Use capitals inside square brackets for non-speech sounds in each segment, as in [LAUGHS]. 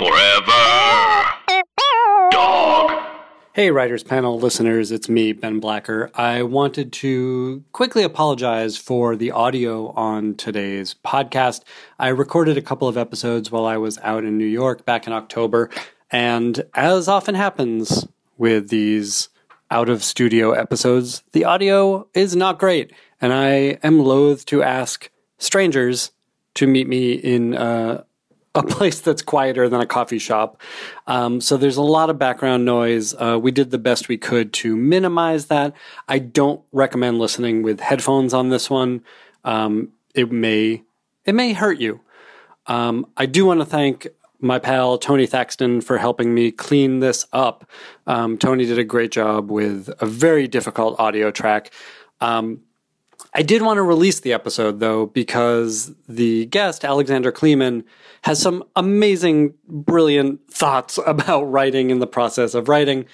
Forever. Dog. Hey, Writers Panel listeners, it's me, Ben Blacker. I wanted to quickly apologize for the audio on today's podcast. I recorded a couple of episodes while I was out in New York back in October, and as often happens with these out of studio episodes, the audio is not great, and I am loath to ask strangers to meet me in uh, a [LAUGHS] place that's quieter than a coffee shop. Um, so there's a lot of background noise. Uh, we did the best we could to minimize that. I don't recommend listening with headphones on this one. Um, it may it may hurt you. Um, I do want to thank my pal Tony Thaxton for helping me clean this up. Um, Tony did a great job with a very difficult audio track. Um, I did want to release the episode though because the guest Alexandra Kleeman has some amazing, brilliant thoughts [LAUGHS] about writing and the process of writing.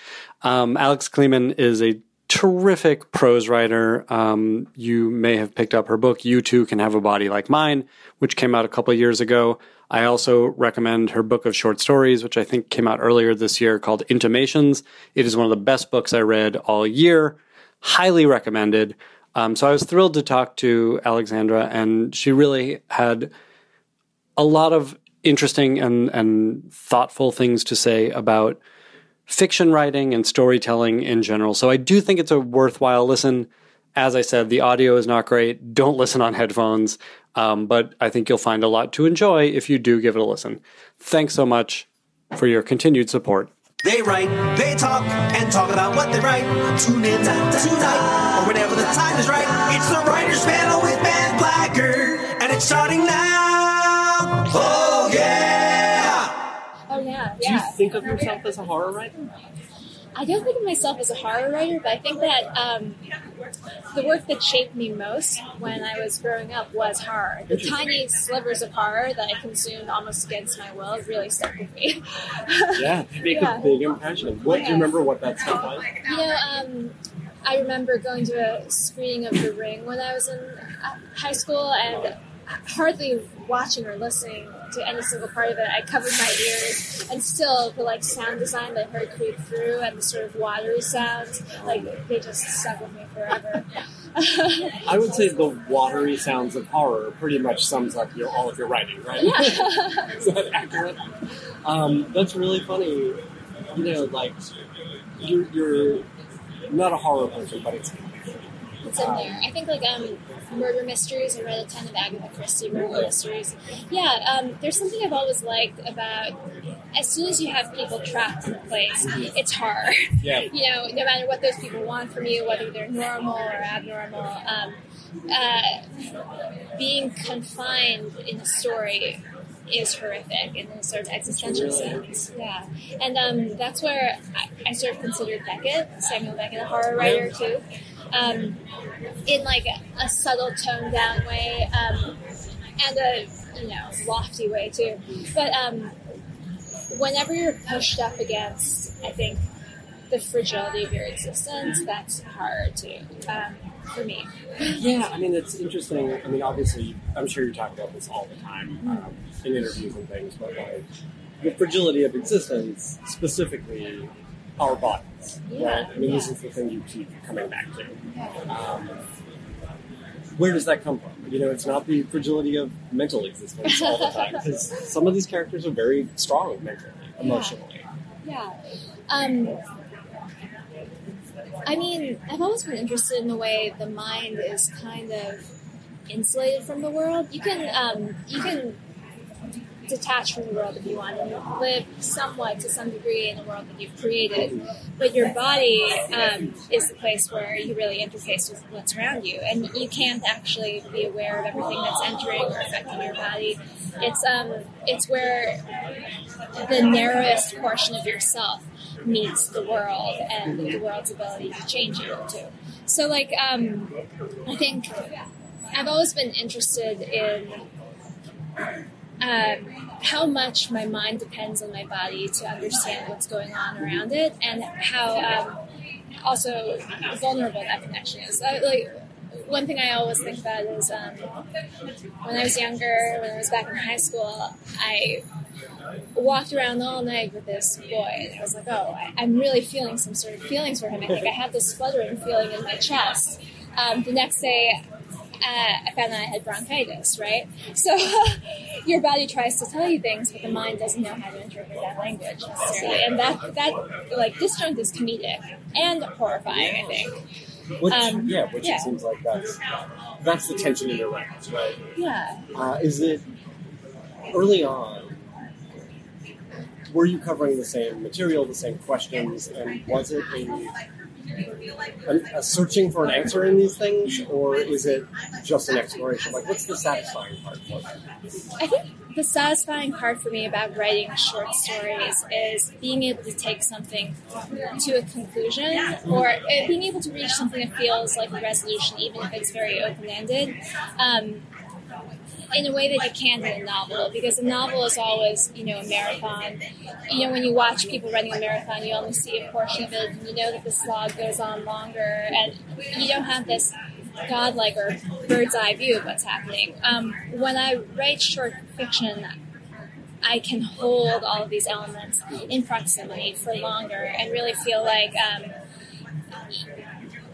Um, Alex Kleeman is a terrific prose writer. Um, you may have picked up her book, You Too Can Have a Body Like Mine, which came out a couple years ago. I also recommend her book of short stories, which I think came out earlier this year called Intimations. It is one of the best books I read all year. Highly recommended. Um, so I was thrilled to talk to Alexandra, and she really had a lot of interesting and, and thoughtful things to say about fiction writing and storytelling in general. So I do think it's a worthwhile listen. As I said, the audio is not great. Don't listen on headphones. Um, but I think you'll find a lot to enjoy if you do give it a listen. Thanks so much for your continued support. They write, they talk, and talk about what they write. Tune in tonight, or whenever the time is right. It's the Writers Panel with Ben Blacker, and it's starting now. Oh, yeah! Oh yeah, yeah. Do you think of yourself as a horror writer? I don't think of myself as a horror writer, but I think that um, the work that shaped me most when I was growing up was horror. The tiny slivers of horror that I consumed almost against my will really stuck with me. [LAUGHS] Yeah, make Yeah. a big impression. What do you remember what that stuff was? You know, um, I remember going to a screening of The Ring when I was in uh, high school and hardly watching or listening to any single part of it. I covered my ears, and still the like sound design that I heard creep through and the sort of watery sounds, like they just stuck with me forever. [LAUGHS] I would say the watery sounds of horror pretty much sums up your all of your writing, right? yeah. [LAUGHS] Is that accurate? Um, that's really funny. You know, like you're, you're not a horror person, but it's It's in there. I think like um, murder mysteries. I read a ton of Agatha Christie murder mysteries. Yeah, um, there's something I've always liked about as soon as you have people trapped in a place, it's hard. yeah. [LAUGHS] you know, no matter what those people want from you, whether they're normal or abnormal, um, uh, being confined in a story is horrific in a sort of existential sense. Yeah, and um, that's where I, I sort of consider Beckett, Samuel Beckett, a horror writer too, um, in like a, a subtle, toned down way, um, and a you know lofty way too. But um, whenever you're pushed up against, I think the fragility of your existence, that's hard too um, for me. Yeah, I mean, it's interesting. I mean, obviously, I'm sure you talk about this all the time um, in interviews and things, but like the fragility of existence, specifically our bodies. Yeah, right? I mean, this is the thing you keep coming back to. Um, where does that come from? You know, it's not the fragility of mental existence all the time, [LAUGHS] because some of these characters are very strong mentally, emotionally. Yeah. Um, I mean, I've always been interested in the way the mind is kind of insulated from the world. You can um, you can detach from the world if you want and live somewhat to some degree in the world that you've created. But your body um, is the place where you really interface with what's around you, and you can't actually be aware of everything that's entering or affecting your body. It's um, it's where the narrowest portion of yourself meets the world and the world's ability to change you too. So, like, um, I think I've always been interested in um, how much my mind depends on my body to understand what's going on around it, and how um, also vulnerable that connection is. I, like one thing I always think about is um, when I was younger, when I was back in high school, I walked around all night with this boy, and I was like, oh, I, I'm really feeling some sort of feelings for him. I think I have this fluttering feeling in my chest. Um, the next day, uh, I found that I had bronchitis, right? So [LAUGHS] your body tries to tell you things, but the mind doesn't know how to interpret that language necessarily. And that, that like, disjunct is comedic and horrifying, I think. Which, Um, yeah, which yeah. it seems like that's that's the tension in your ranks, right? Yeah. Uh, is it early on? Were you covering the same material, the same questions, and was it a, a, searching for an answer in these things, or is it just an exploration? Like, what's the satisfying part for? I think the satisfying part for me about writing short stories is being able to take something to a conclusion or being able to reach something that feels like a resolution, even if it's very open ended. Um, in a way that you can't in a novel, because a novel is always, you know, a marathon. You know, when you watch people running a marathon, you only see a portion of it, and you know that the slog goes on longer, and you don't have this godlike or bird's eye view of what's happening. Um, when I write short fiction, I can hold all of these elements in proximity for longer and really feel like um,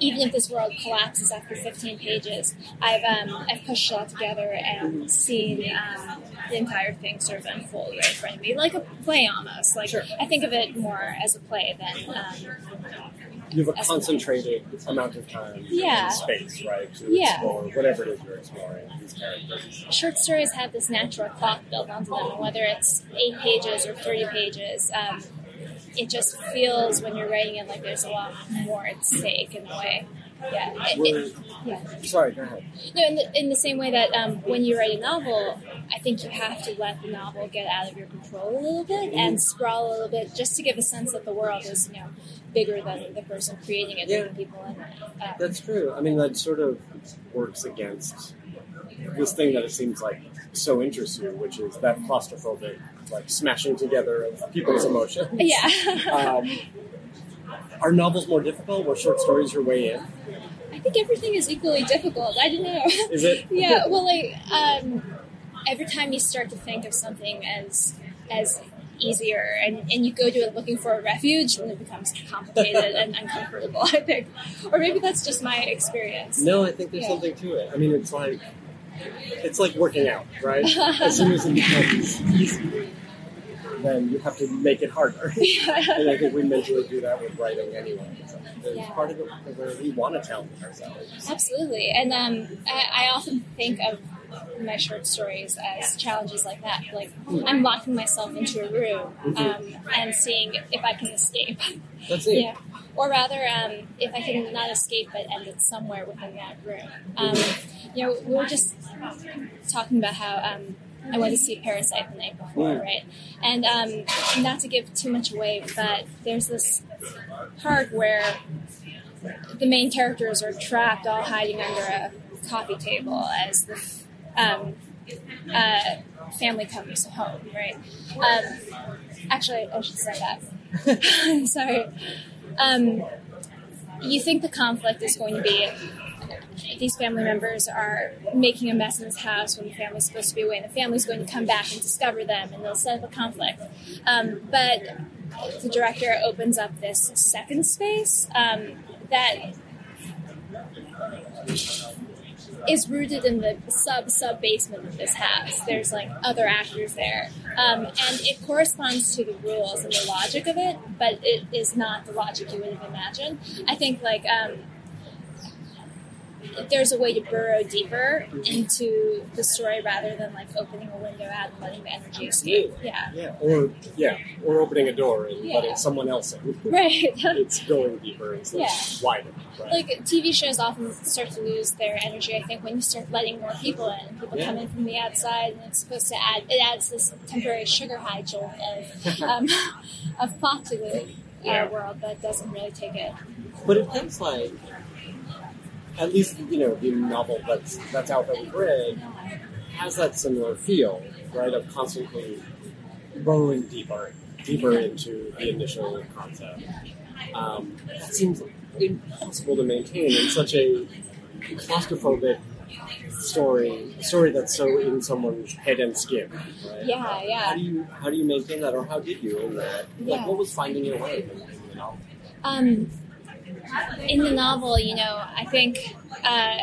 even if this world collapses after 15 pages, I've um, I've pushed it all together and seen um, the entire thing sort of unfold right in front of me, like a play almost. Like Sure. I think of it more as a play than um, You have a concentrated amount of time Yeah. and space, right, to Yeah. explore whatever it is you're exploring these characters. short stories have this natural clock built onto them, whether it's eight pages or 30 pages, um, it just feels when you're writing it like there's a lot more at stake in a way. Yeah. It- it- yeah. Sorry, go ahead. No, in the, in the same way that um, when you write a novel, I think you have to let the novel get out of your control a little bit and sprawl a little bit just to give a sense that the world is, you know, bigger than the person creating it, Yeah. the people in it. Uh, That's true. I mean, that sort of works against this thing that it seems like so interests you, which is that claustrophobic, like smashing together of people's emotions. yeah. [LAUGHS] Um, are novels more difficult? Were short stories your way in? I think everything is equally difficult. I don't know. Is it? [LAUGHS] yeah, well, like um, every time you start to think of something as as easier, and, and you go to it looking for a refuge, then it becomes complicated [LAUGHS] and uncomfortable. I think, or maybe that's just my experience. No, I think there's Yeah. something to it. I mean, it's like it's like working out, right? [LAUGHS] as soon as it becomes easy, then you have to make it harder. [LAUGHS] and I think we mentally do that with writing anyway. So there's Yeah. part of it where we want to challenge ourselves. Absolutely, and um, I, I often think of my short stories as challenges like that. Like I'm locking myself into a room um, and seeing if I can escape. [LAUGHS] That's it. Yeah. Or rather, um, if I can not escape but end it somewhere within that room. Um, you know, we were just talking about how um, I went to see Parasite the night before, right? And um, not to give too much away, but there's this part where the main characters are trapped, all hiding under a coffee table as the um, uh, family comes home, right? Um, actually, I should say that. [LAUGHS] Sorry. Um, you think the conflict is going to be these family members are making a mess in this house when the family's supposed to be away, and the family's going to come back and discover them, and they'll set up a conflict. Um, but the director opens up this second space um, that is rooted in the sub sub basement of this house. There's like other actors there, um, and it corresponds to the rules and the logic of it, but it is not the logic you would have imagined. I think like um, there's a way to burrow deeper into the story rather than like opening a window out and letting the energy escape. Yeah, Yeah, or yeah, or opening a door and Yeah. letting someone else in. [LAUGHS] [LAUGHS] right. It's going deeper instead Yeah. of wider. Right? like TV shows often start to lose their energy. I think when you start letting more people in, and people Yeah. come in from the outside, and it's supposed to add it adds this temporary sugar high jolt of [LAUGHS] um, of plot to the uh, Yeah. world that doesn't really take it. But it feels like, at least you know, the novel that's that's out that we've read has that similar feel, right? Of constantly burrowing deeper, deeper into the initial concept. Um, that seems impossible to maintain in such a claustrophobic story, a story that's so in someone's head and skin. Right? Yeah, How yeah. do you how do you maintain that, or how did you in that? Like, Yeah. what was finding your way in, in? Um, in the novel, you know, I think uh,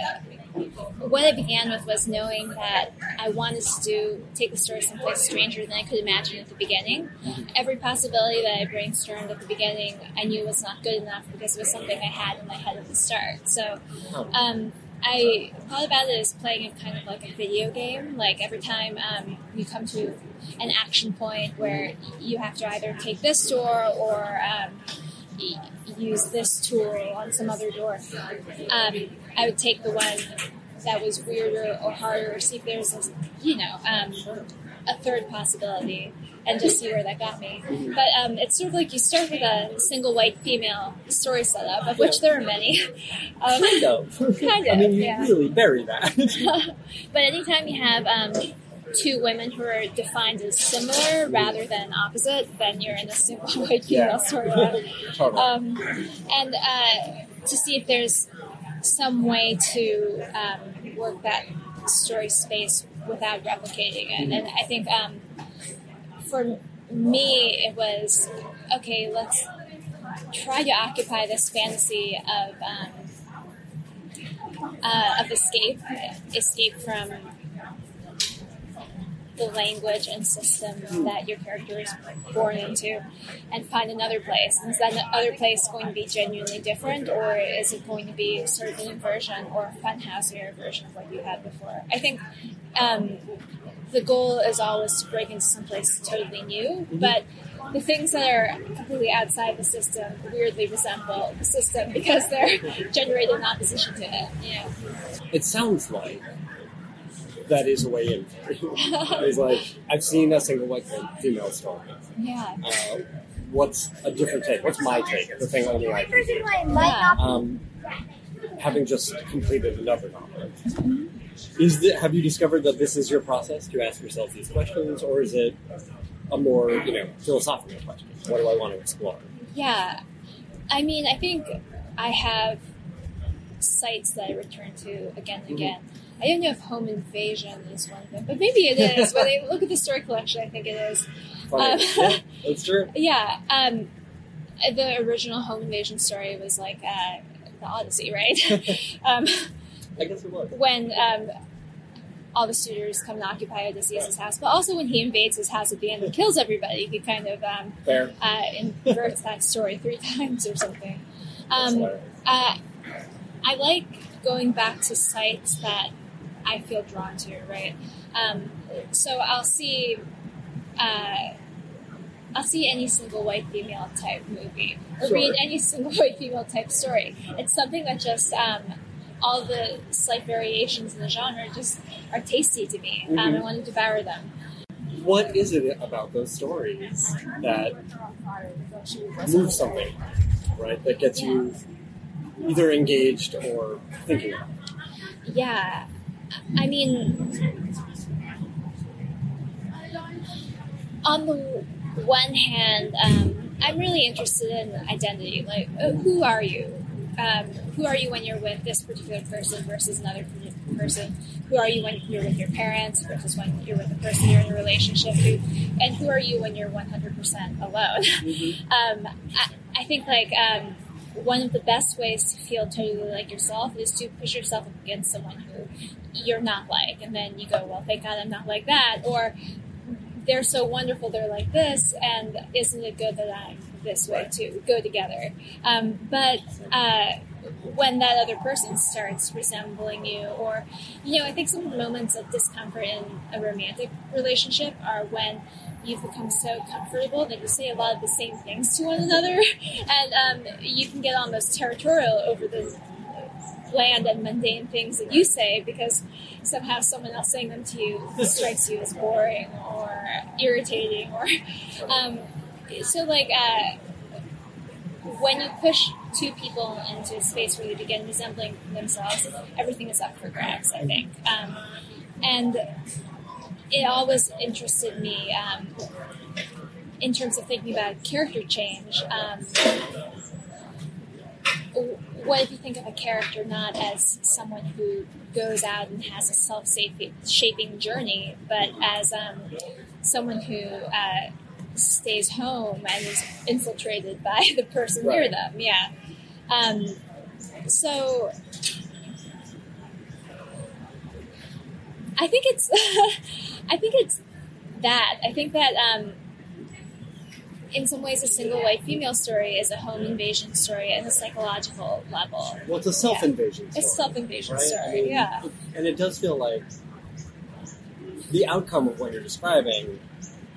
what I began with was knowing that I wanted to take the story someplace stranger than I could imagine at the beginning. Every possibility that I brainstormed at the beginning, I knew was not good enough because it was something I had in my head at the start. So um, I thought about it as playing it kind of like a video game. Like every time um, you come to an action point where you have to either take this door or um, use this tool on some other door, um, I would take the one that was weirder or harder, or see if there's, a, you know, um, a third possibility, and just see where that got me. But um, it's sort of like you start with a single white female story setup, of which there are many. [LAUGHS] Um, Kind of. [LAUGHS] Kind of. I mean, you yeah. really bury that. [LAUGHS] but anytime you have um, two women who are defined as similar rather than opposite, then you're in a single [LAUGHS] white female Yeah. storyline. [LAUGHS] Um, and uh, to see if there's some way to um, work that story space without replicating it. And I think um, for me, it was okay, let's try to occupy this fantasy of. Um, uh, of escape, escape from the language and system that your character is born into, and find another place. Is that other place going to be genuinely different, or is it going to be sort of an inversion or a funhousier version of what you had before? I think um, the goal is always to break into someplace totally new, but the things that are completely outside the system weirdly resemble the system [LAUGHS] because they're generated in opposition to it. Know? it sounds like that is a way in. [LAUGHS] it's like I've seen a single white female story. Yeah. Uh, what's a different take? What's my take? The thing only I can do. Um, having just completed another novel, is the, have you discovered that this is your process to ask yourself these questions, or is it a more you know philosophical question? What do I want to explore? Yeah. I mean, I think I have sites that I return to again and again. I don't know if home invasion is one of them, but maybe it is. when I look at the story collection, I think it is. Um, yeah, that's true. [LAUGHS] Yeah. Um, the original home invasion story was like uh, the Odyssey, right? [LAUGHS] um, I guess it was. when um, all the suitors come and occupy Odysseus' house, but also when he invades his house at the end and kills everybody, he kind of um, uh, inverts that story three [LAUGHS] times or something. Um, uh, I like going back to sites that I feel drawn to, right? Um, so I'll see, uh, I'll see any single white female type movie or Sure. read any [LAUGHS] single white female type story. It's something that just um, all the slight variations in the genre just are tasty to me. Um, I Mhm. want to devour them. What is it about those stories that moves something, right? That gets you either engaged or thinking about it? Yeah, I mean, on the one hand, um, I'm really interested in identity. Like, uh, who are you? Um, who are you when you're with this particular person versus another person? Who are you when you're with your parents versus when you're with the person you're in a relationship to? And who are you when you're 100% alone? [LAUGHS] um, I, I think like um, one of the best ways to feel totally like yourself is to push yourself up against someone who you're not like, and then you go, well, thank God I'm not like that, or they're so wonderful, they're like this, and isn't it good that I'm this way too? Go together. Um, but uh, when that other person starts resembling you, or you know, I think some of the moments of discomfort in a romantic relationship are when you've become so comfortable that you say a lot of the same things to one another, [LAUGHS] and um, you can get almost territorial over the bland and mundane things that you say because somehow someone else saying them to you strikes you as boring or irritating or [LAUGHS] um, so like uh, when you push two people into a space where they begin resembling themselves everything is up for grabs i think. Um, and it always interested me um, in terms of thinking about character change um, what if you think of a character not as someone who goes out and has a self-shaping journey, but as um, someone who uh, stays home and is infiltrated by [LAUGHS] the person near them? Yeah. Um, so I think it's [LAUGHS] I think it's that. I think that um, in some ways a single white female story is a home invasion story at a psychological level. Well, it's a self invasion. It's a self invasion right? story, I mean, yeah. And it does feel like the outcome of what you're describing,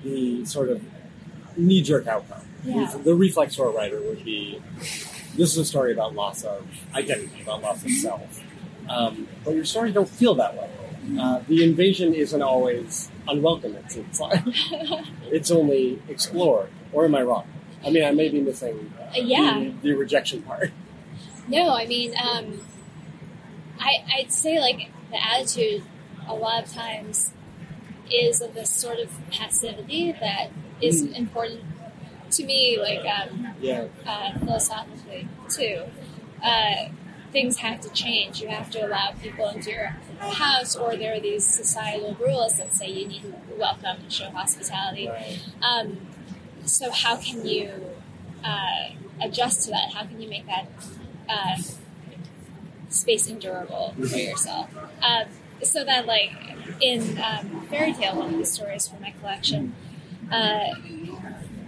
the sort of knee jerk outcome. Yeah. The reflex for a writer would be this is a story about loss of identity, about loss of self. Um, but your stories don't feel that way. Uh, the invasion isn't always unwelcome, it seems like. it's only explored. Or am I wrong? I mean, I may be missing Uh, yeah. the, the rejection part. No, I mean, um, I, I'd say like the attitude a lot of times is of this sort of passivity that is Mm. important to me, like um, Yeah. uh, philosophically too. Uh, things have to change. You have to allow people into your house, or there are these societal rules that say you need to welcome and show hospitality. Right. Um, so how can you uh, adjust to that? How can you make that uh, space endurable for yourself? Um, so that, like in um, Fairy Tale, one of the stories from my collection, uh,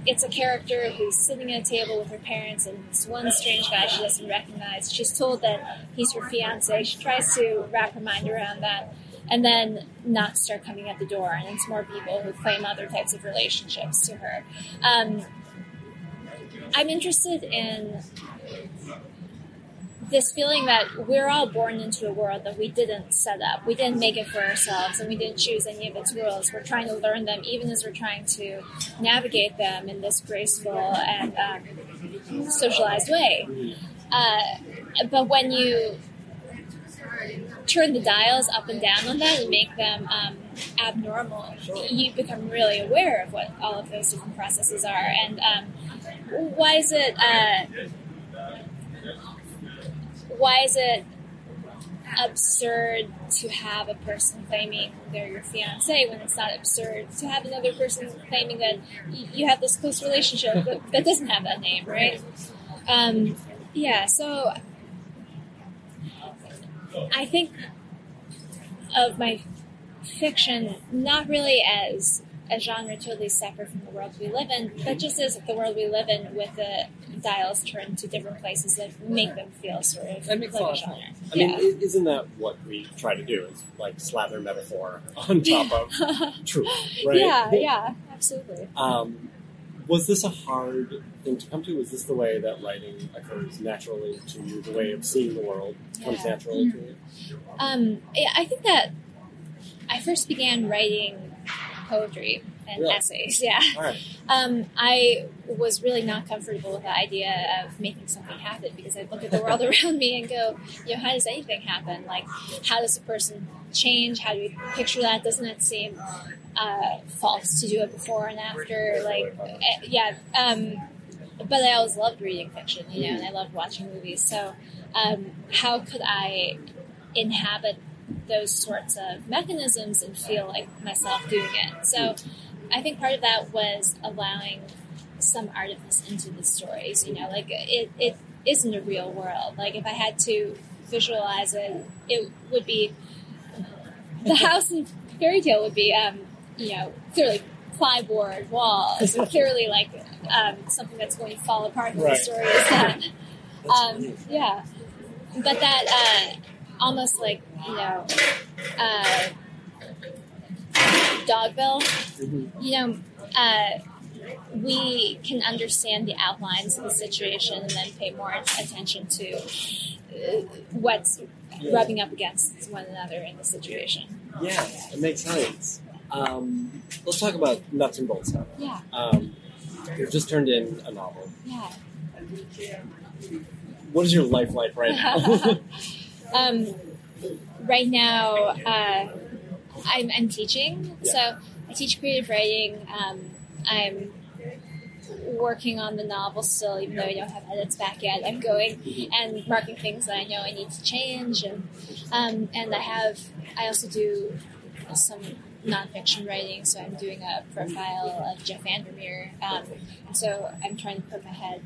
it's a character who's sitting at a table with her parents, and this one strange guy she doesn't recognize. She's told that he's her fiance. She tries to wrap her mind around that, and then knocks start coming at the door, and it's more people who claim other types of relationships to her. Um, I'm interested in this feeling that we're all born into a world that we didn't set up. We didn't make it for ourselves and we didn't choose any of its rules. We're trying to learn them even as we're trying to navigate them in this graceful and um, socialized way. Uh, but when you turn the dials up and down on that and make them um, abnormal, you become really aware of what all of those different processes are. And um, why is it? Uh, why is it absurd to have a person claiming they're your fiance when it's not absurd to have another person claiming that you have this close relationship that, doesn't have that name, right? Um, yeah, so I think of my fiction not really as a genre totally separate from the world we live in, but just as the world we live in with the dials turned to different places that make them feel sort of That makes like a genre. I mean, yeah. i- isn't that what we try to do? Is like slather metaphor [LAUGHS] on top of [LAUGHS] truth, right? yeah, yeah, absolutely. Um, was this a hard thing to come to? Was this the way that writing occurs naturally to you? The way of seeing the world comes Yeah. naturally to you? Um, yeah, I think that I first began writing poetry and Really? essays. Yeah. Right. Um, I was really not comfortable with the idea of making something happen because I look at the world [LAUGHS] around me and go, you know, how does anything happen? Like, how does a person change? How do we picture that? Doesn't it seem uh, false to do it before and after? Like, eh, yeah. Um, but I always loved reading fiction, you know, and I loved watching movies. So, um, how could I inhabit those sorts of mechanisms and feel like myself doing it? So, I think part of that was allowing some artifice into the stories. You know, like it, it isn't a real world. Like if I had to visualize it, it would be the [LAUGHS] house in fairy tale would be, um, you know, clearly plywood walls, and clearly like um, something that's going to fall apart Right. the story [LAUGHS] is done. Um, yeah, but that uh, almost like you know. Uh, Dogville, you know, uh, we can understand the outlines of the situation and then pay more attention to uh, what's rubbing up against one another in the situation. Yeah, it makes sense. Um, let's talk about nuts and bolts now. Yeah, Um, you've just turned in a novel. yeah. What is your life like right now? [LAUGHS] [LAUGHS] um, right now, uh, I'm, I'm teaching, Yeah. so I teach creative writing. Um, I'm working on the novel still, even though I don't have edits back yet. I'm going and marking things that I know I need to change, and um, and I have I also do some nonfiction writing. So I'm doing a profile of Jeff VanderMeer, um, and so I'm trying to put my head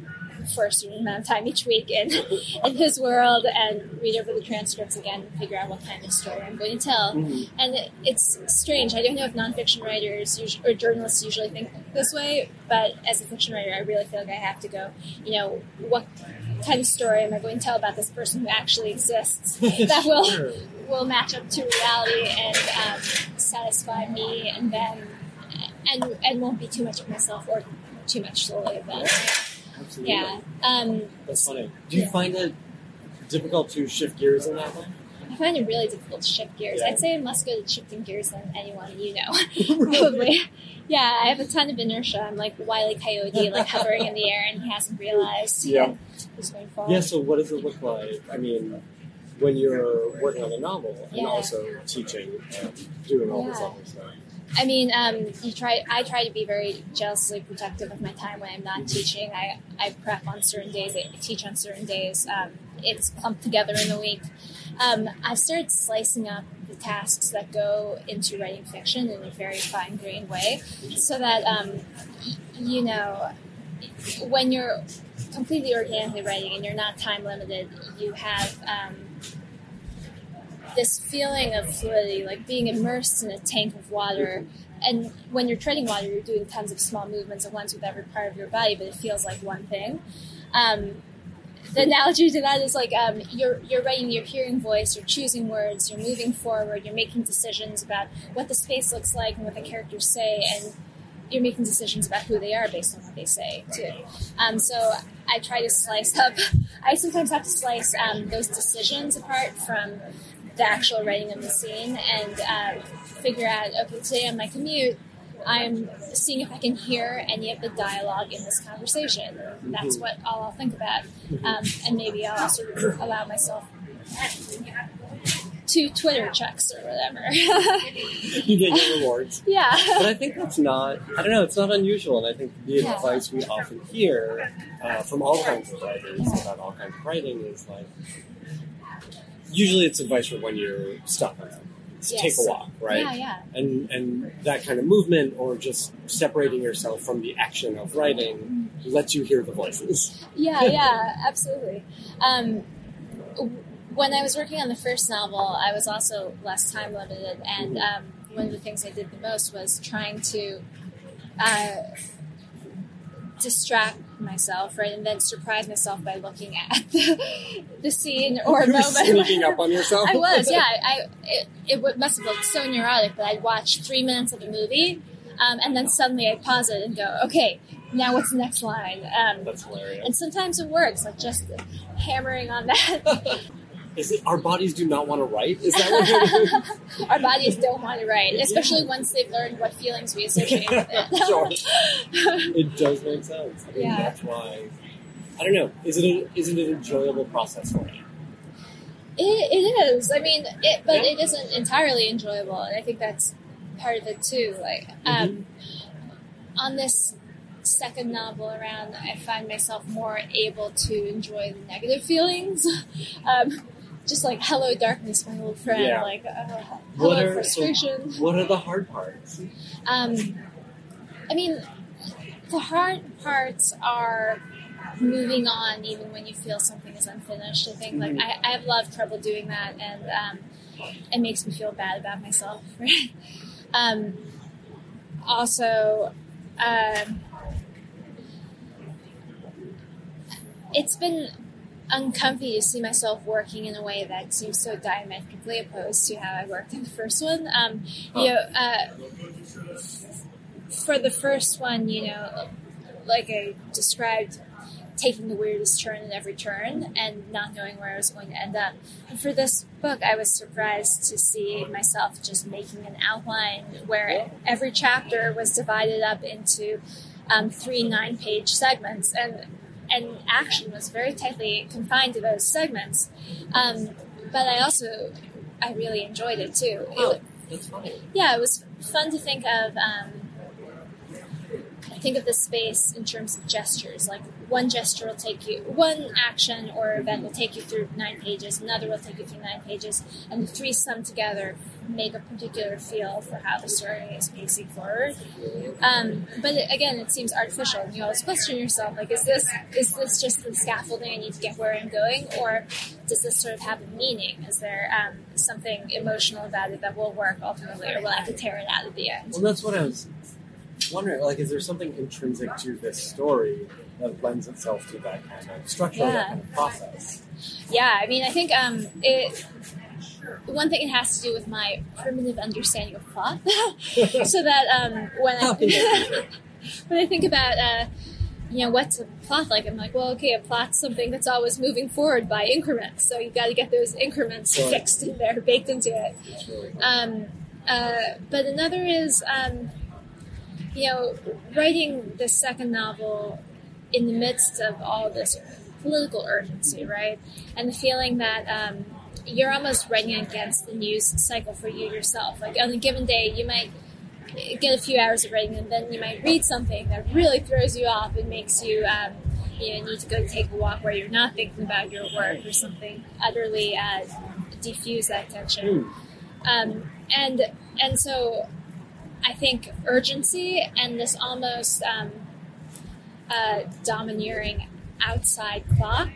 for a certain amount of time each week in [LAUGHS] in his world and read over the transcripts again and figure out what kind of story I'm going to tell. And it, it's strange. I don't know if nonfiction writers us- or journalists usually think this way, but as a fiction writer, I really feel like I have to go. You know, what kind of story am I going to tell about this person who actually exists [LAUGHS] that will Sure. will match up to reality and um, satisfy me, and then and and won't be too much of myself or too much solely of them. Absolutely. Yeah. Um, That's funny. Do you Yeah. find it difficult to shift gears in that one? I find it really difficult to shift gears. Yeah. I'd say I'm less good at shifting gears than anyone you know, [LAUGHS] [LAUGHS] probably. Yeah, I have a ton of inertia. I'm like Wile E. Coyote, like hovering in the air, and he hasn't realized. Yeah. He's going to fall. Yeah, so what does it look like? I mean, when you're working on a novel and Yeah. also teaching and doing all this other stuff. I mean, um, you try. I try to be very jealously protective of my time when I'm not teaching. I, I prep on certain days. I teach on certain days. Um, it's clumped together in the week. Um, I've started slicing up the tasks that go into writing fiction in a very fine grained way, so that um, y- you know when you're completely organically writing and you're not time limited, you have. This feeling of fluidity, like being immersed in a tank of water. And when you're treading water, you're doing tons of small movements at once with every part of your body, but it feels like one thing. Um, the analogy to that is like um, you're you're writing your hearing voice, you're choosing words, you're moving forward, you're making decisions about what the space looks like and what the characters say, and you're making decisions about who they are based on what they say too. Um, so I try to slice up. [LAUGHS] I sometimes have to slice um, those decisions apart from the actual writing of the scene and um, figure out. Okay, today on my commute, I'm seeing if I can hear any of the dialogue in this conversation. That's what all I'll think about, um, and maybe I'll also allow myself two Twitter checks or whatever. [LAUGHS] You get your rewards. [LAUGHS] yeah. But I think that's not, I don't know, it's not unusual. And I think the Yeah. advice we often hear uh, from all kinds of writers about all kinds of writing is like, usually it's advice for when you're stuck. It's Yes. Take a walk, right? Yeah, yeah. And, and that kind of movement or just separating yourself from the action of writing lets you hear the voices. Yeah, [LAUGHS] yeah, absolutely. Um, when I was working on the first novel, I was also less time limited, and um, one of the things I did the most was trying to uh, distract myself, right, and then surprise myself by looking at [LAUGHS] the, the scene or You're moment. sneaking up on yourself. I was, [LAUGHS] yeah. I it, it w- must have looked so neurotic, but I'd watch three minutes of a movie, um, and then suddenly I'd pause it and go, "Okay, now what's the next line?" Um, That's hilarious. and sometimes it works, like just hammering on that. [LAUGHS] Is it our bodies do not want to write? Is that [LAUGHS] what is? Our bodies don't want to write, especially once they've learned what feelings we associate with it. Sure. [LAUGHS] it does make sense. I mean, Yeah. that's why. I don't know. Is it a, is it an enjoyable process for you? It, it is. I mean, it, but Yeah. it isn't entirely enjoyable, and I think that's part of it too. Like um, on this second novel around, I find myself more able to enjoy the negative feelings. [LAUGHS] um, just like hello darkness, my old friend. Yeah. Like uh, What hello are- so- frustration. What are the hard parts? Um, I mean, the hard parts are moving on even when you feel something is unfinished. I think like I, I have a lot of trouble doing that, and um, it makes me feel bad about myself. [LAUGHS] Right? um, also, um, it's been uncomfy to see myself working in a way that seems so diametrically opposed to how I worked in the first one. Um, you know, uh, for the first one, you know, like I described, taking the weirdest turn in every turn and not knowing where I was going to end up. And for this book, I was surprised to see myself just making an outline where every chapter was divided up into um, three nine-page segments, and and action was very tightly confined to those segments. Um, but I also, I really enjoyed it too. It, Oh, that's funny. yeah, it was fun to think of. Um, think of the space in terms of gestures. Like one gesture will take you, one action or event will take you through nine pages, another will take you through nine pages, and the three sum together make a particular feel for how the story is pacing forward. Um, but it, again, it seems artificial. You always question yourself, like, is this is this just the scaffolding I need to get where I'm going, or does this sort of have a meaning? Is there um, something emotional about it that will work ultimately, or will I have to tear it out at the end? Well, that's what I was wondering. Like, is there something intrinsic to this story that lends itself to that kind of structure, Yeah. that kind of process? Yeah, I mean, I think um, it. One thing it has to do with my primitive understanding of plot, [LAUGHS] so that um, when I [LAUGHS] when I think about uh, you know what's a plot like, I'm like, well, okay, a plot's something that's always moving forward by increments. So you got to get those increments fixed in there, baked into it. Um, uh, but another is, um, you know, writing the second novel in the midst of all this political urgency, right? And the feeling that um, you're almost writing against the news cycle for you yourself. Like on a given day, you might get a few hours of writing, and then you might read something that really throws you off and makes you. Um, you know, need to go take a walk where you're not thinking about your work or something utterly uh, diffuse that tension um, and and so I think urgency and this almost um, uh, domineering outside clock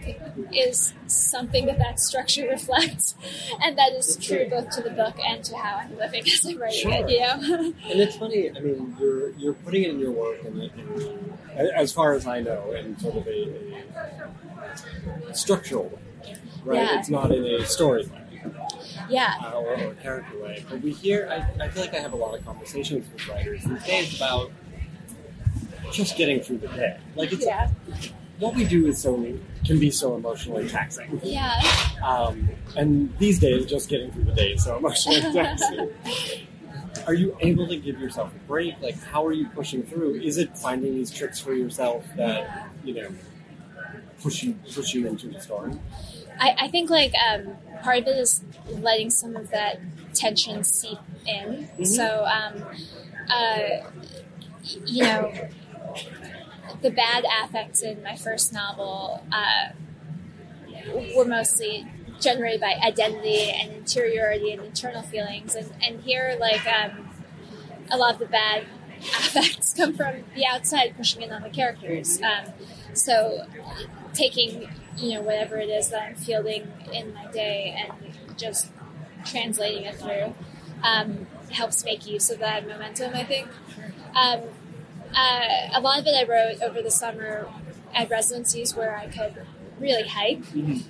is something that that structure [LAUGHS] reflects, and that is true both to the book and to how I'm living as I'm writing it. You [LAUGHS] know, And it's funny. I mean, you're you're putting it in your work, and, and as far as I know, in sort of a, a structural way, right? Yeah. It's not in a story way yeah, uh, or, or character way. But we hear. I, I feel like I have a lot of conversations with writers these days about just getting through the day. Like it's yeah, what we do is so can be so emotionally taxing. yeah. Um, and these days, just getting through the day is so emotionally [LAUGHS] taxing. Are you able to give yourself a break? Like, how are you pushing through? Is it finding these tricks for yourself that you know push you push you into the story? I, I think like um, part of it is letting some of that tension seep in. So, um, uh, you know, the bad affects in my first novel uh, were mostly generated by identity and interiority and internal feelings, and, and here like um, a lot of the bad affects come from the outside pushing in on the characters. Um, so taking you know whatever it is that I'm fielding in my day and just translating it through um, helps make use of that momentum. I think um, uh, a lot of it I wrote over the summer at residencies where I could really hike.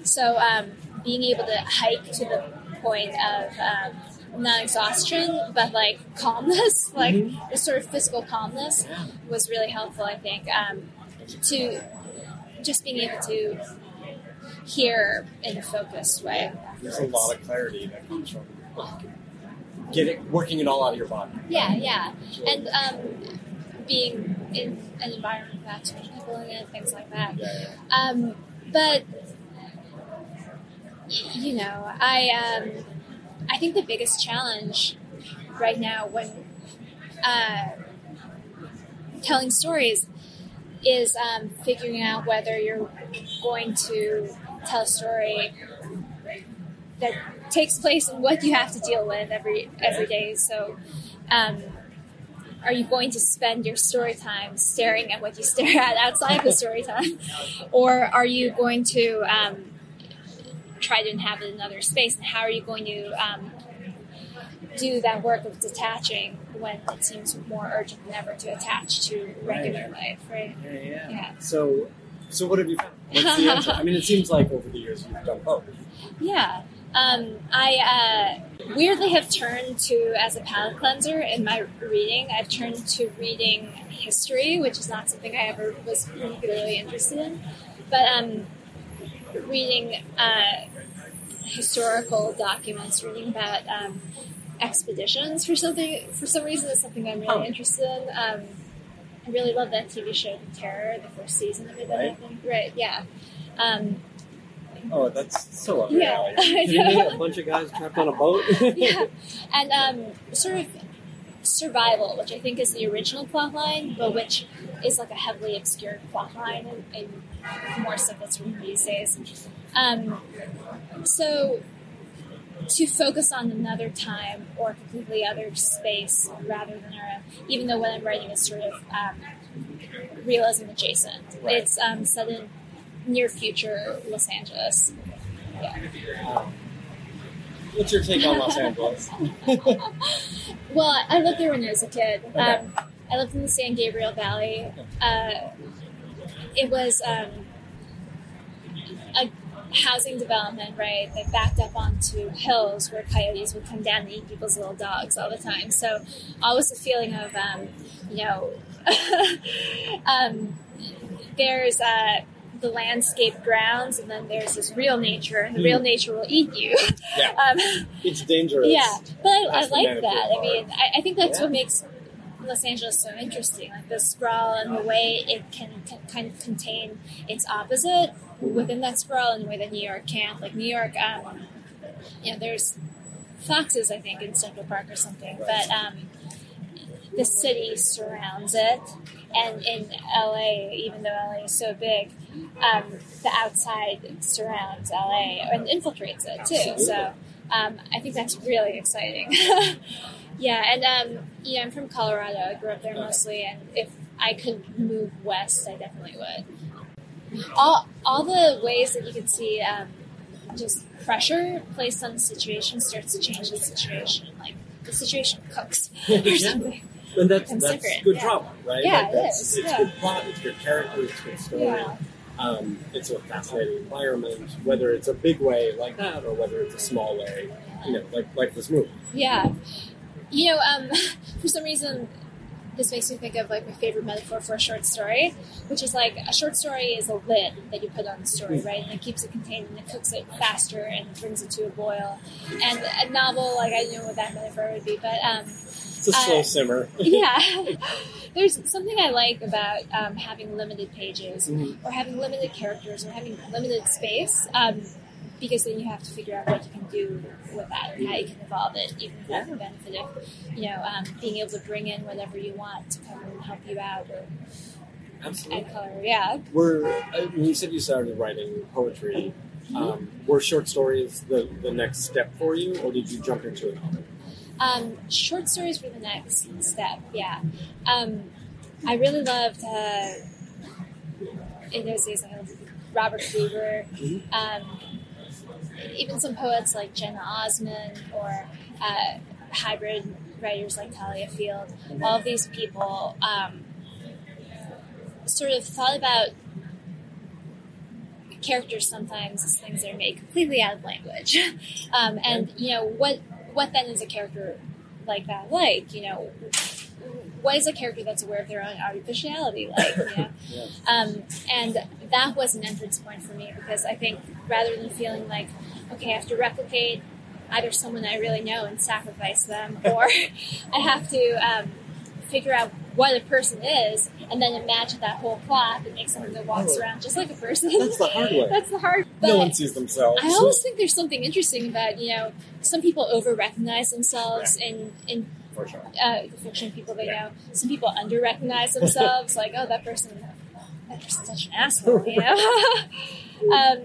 So um, being able to hike to the point of um, not exhaustion, but like calmness, [LAUGHS] like the sort of physical calmness, was really helpful. I think um, to just being able to hear in a focused way. There's a lot of clarity that comes from getting working it all out of your body. Yeah, yeah, and um, being in an environment with that many people in it, things like that. Um, but y- you know, I um, I think the biggest challenge right now when uh, telling stories is um, figuring out whether you're going to tell a story that takes place in what you have to deal with every every day. So. Um, are you going to spend your story time staring at what you stare at outside the story time? [LAUGHS] Or are you going to um, try to inhabit another space? And how are you going to um, do that work of detaching when it seems more urgent than ever to attach to regular life, right? yeah, yeah. Yeah. So, so what have you found? What's the answer? I mean, it seems like over the years you've done both. Yeah. Um, I uh, weirdly have turned to, as a palate cleanser in my reading, I've turned to reading history, which is not something I ever was particularly interested in. But um, reading uh, historical documents, reading about um, expeditions for something for some reason is something I'm really Oh. interested in. Um, I really love that TV show, The Terror, the first season of it. that Right. happened. Right? Yeah. Um, Oh, that's so up Yeah. I Kidding. [LAUGHS] A bunch of guys trapped on a boat. yeah, [LAUGHS] and um, sort of survival, which I think is the original plotline, but which is like a heavily obscured plotline in, in more stuff that's written these days. Um, so to focus on another time or a completely other space rather than our own, even though what I'm writing is sort of um, realism adjacent. Right. It's um, set in near future Los Angeles. Yeah. What's your take on Los Angeles? [LAUGHS] Well, I lived there when I was a kid. Okay. Um, I lived in the San Gabriel Valley. Uh, it was um, a housing development, right, that backed up onto hills where coyotes would come down and eat people's little dogs all the time. So, always a feeling of, um, you know, [LAUGHS] um, there's uh, the landscape grounds, and then there's this real nature, and the real nature will eat you. [LAUGHS] Yeah. um, It's dangerous. yeah, but I, I like that. I mean, I, I think that's Yeah. what makes Los Angeles so interesting, like the sprawl and the way it can, can kind of contain its opposite within that sprawl and the way that New York can't. Like New York, um, you know, there's foxes, I think, in Central Park or something, but um, the city surrounds it. And in LA, even though LA is so big, um, the outside surrounds LA and infiltrates it too. So um, I think that's really exciting. [LAUGHS] yeah, and um, yeah, I'm from Colorado. I grew up there mostly, and if I could move west, I definitely would. All all the ways that you can see um, just pressure placed on the situation starts to change the situation. Like the situation cooks [LAUGHS] or something. And that's, I'm that's secret, good yeah. drama, right? Yeah, like that's, is, It's yeah. good plot, it's good characters, it's good story. Yeah. Um, it's a fascinating environment, whether it's a big way like that or whether it's a small way, you know, like like this movie. Yeah. You know, um, [LAUGHS] for some reason, this makes me think of like my favorite metaphor for a short story, which is like a short story is a lid that you put on the story, right? And it keeps it contained and it cooks it faster and brings it to a boil. And a novel, like I don't know what that metaphor would be, but um, It's a slow Uh, simmer. [LAUGHS] yeah. There's something I like about um, having limited pages Mhm. or having limited characters or having limited space um, because then you have to figure out what you can do with that and how you can evolve it, even without the benefit of, you know, um, being able to bring in whatever you want to come and help you out or Absolutely. add color. Yeah. Were uh, when you said you started writing poetry, um, were short stories the, the next step for you, or did you jump into a novel? Um, short stories were the next step. Yeah, um, I really loved uh, in those days. I loved Robert Cleaver, um, even some poets like Jena Osman or uh, hybrid writers like Thalia Field. All of these people um, sort of thought about characters sometimes as things that are made completely out of language. [LAUGHS] Um, and you know what what then is a character like that like? You know, what is a character that's aware of their own artificiality like? You know? [LAUGHS] Yes. Um, and that was an entrance point for me because I think rather than feeling like, okay, I have to replicate either someone I really know and sacrifice them, [LAUGHS] or I have to um, figure out what a person is and then imagine that whole plot and make something that walks Oh. around just like a person. That's the hard way. [LAUGHS] That's the hard. But no one sees themselves. I always think there's something interesting about you know some people over recognize themselves in in for sure. uh, fiction people they Yeah. know. Some people under recognize [LAUGHS] themselves, like, oh, that person, that person's such an asshole, you [LAUGHS] know. [LAUGHS] um,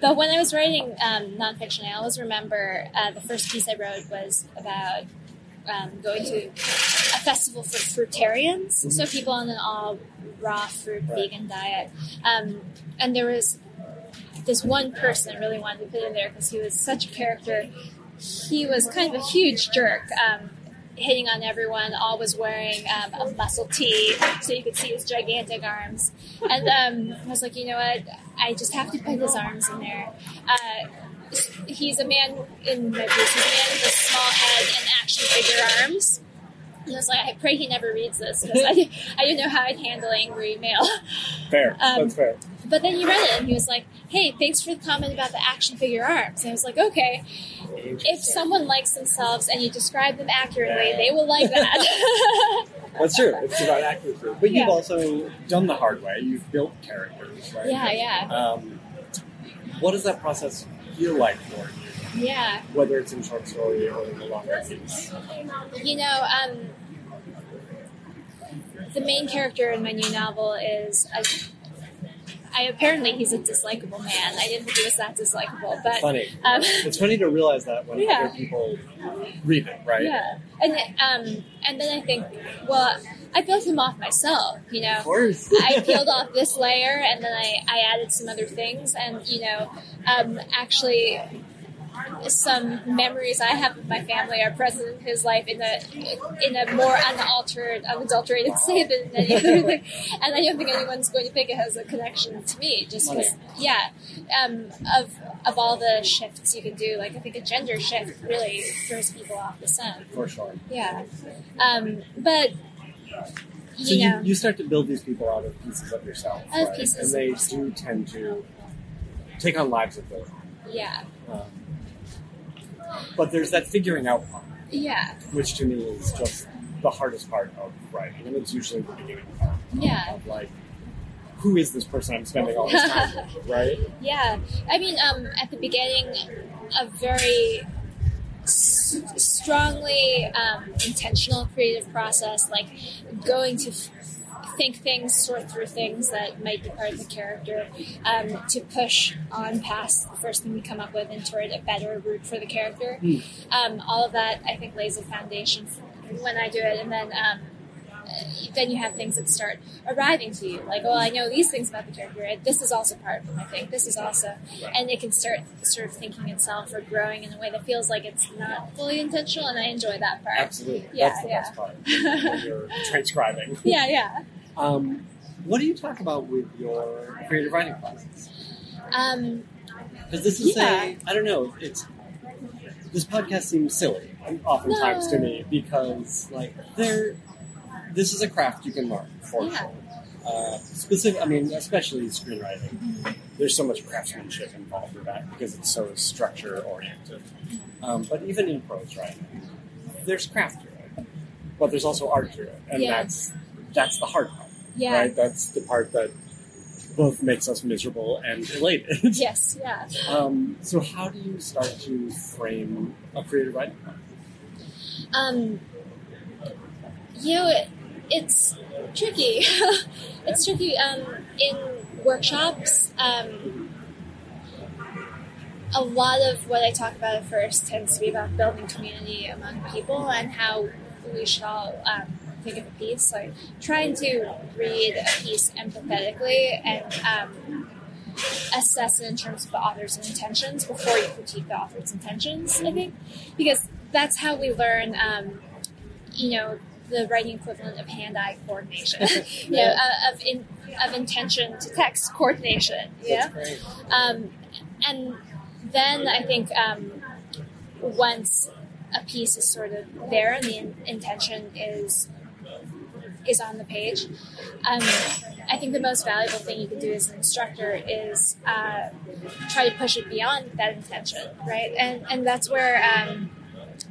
but when I was writing um, nonfiction, I always remember uh, the first piece I wrote was about um, going to a festival for fruitarians, so people on an all raw fruit Right. vegan diet, um, and there was this one person I really wanted to put in there because he was such a character he was kind of a huge jerk, um, hitting on everyone, always wearing um, a muscle tee so you could see his gigantic arms. And um, I was like, you know what? I just have to put his arms in there. Uh, he's a man in my piece. He's a man with a small head and action figure arms. And I was like, I pray he never reads this because I, [LAUGHS] I didn't know how I'd handle angry mail. Fair. Um, That's fair. But then he read it and he was like, hey, thanks for the comment about the action figure arms. And I was like, okay, if someone likes themselves and you describe them accurately, they will like that. [LAUGHS] That's true. It's about accuracy. But Yeah. you've also done the hard way. You've built characters, right? yeah, yeah. Um, what does that process feel like for you? Yeah. whether it's in short story or in a longer piece. You know, um, the main character in my new novel is a. I apparently he's a dislikable man. I didn't think he was that dislikable, but Funny. Um, It's funny to realize that when Yeah. other people read it, right? yeah, and um, and then I think, well, I built him off myself. You know, Of course. I peeled off this layer and then I, I added some other things and you know um, actually some memories I have of my family are present in his life in a in a more unaltered, unadulterated [LAUGHS] state than any other thing. And I don't think anyone's going to think it has a connection to me, just because, yeah, um, of of all the shifts you can do, like I think a gender shift really throws people off the scent. For sure. Yeah, um, but you So you, know, you start to build these people out of pieces of yourself. Of right? pieces And they do tend to take on lives of their own. yeah, Um, but there's that figuring out part, yeah, which to me is just the hardest part of writing. And it's usually the beginning part yeah. of like, who is this person I'm spending all this time [LAUGHS] with, right? Yeah, I mean, um, at the beginning, a very s- strongly um, intentional creative process, like going to f- think things, sort through things that might be part of the character, um, to push on past the first thing we come up with and toward a better route for the character. Um, all of that, I think, lays a foundation when I do it, and then. Um, then you have things that start arriving to you, like, well, I know these things about the character. This is also part of them. I think this is also, and it can start sort of thinking itself or growing in a way that feels like it's not fully intentional, and I enjoy that part. Absolutely. Yeah, That's the yeah. best part. When you're [LAUGHS] transcribing. Yeah, yeah. Um, what do you talk about with your creative writing classes? Um, Because this is Yeah. a, I don't know, it's, this podcast seems silly oftentimes to me because, like, there, this is a craft you can learn, for Yeah. sure. Uh, specific, I mean, especially screenwriting. There's so much craftsmanship involved with that because it's so structure oriented. Um, but even in prose writing, there's craft to it, but there's also art to it, and Yeah. that's that's the hard part, yeah. right? That's the part that both makes us miserable and elated. [LAUGHS] Yes, yeah. Um, so, how do you start to frame a creative writing process? Um, you know, it, it's tricky. [LAUGHS] it's tricky. Um, in workshops, um, a lot of what I talk about at first tends to be about building community among people and how we should all um, think of a piece. Like trying to read a piece empathetically and um, assess it in terms of the author's intentions before you critique the author's intentions. I think because that's how we learn. Um, you know, the writing equivalent of hand-eye coordination. [LAUGHS] you know, uh, of in, of intention to text coordination. Yeah. Um, and then I think um, once a piece is sort of there and the in- intention is is on the page, um, I think the most valuable thing you can do as an instructor is uh, try to push it beyond that intention, right? And and that's where um,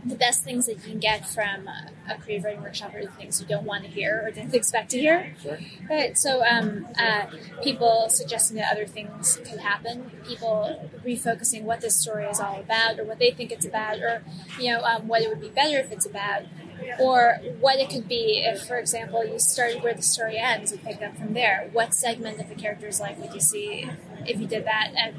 the best things that you can get from a, creative writing workshop are the things you don't want to hear or didn't expect to hear. Sure. Right. So, um, uh, people suggesting that other things can happen, people refocusing what this story is all about, or what they think it's about, or you know, um, what it would be better if it's about, or what it could be if, for example, you started where the story ends and picked up from there. What segment of the character's life would you see if you did that? And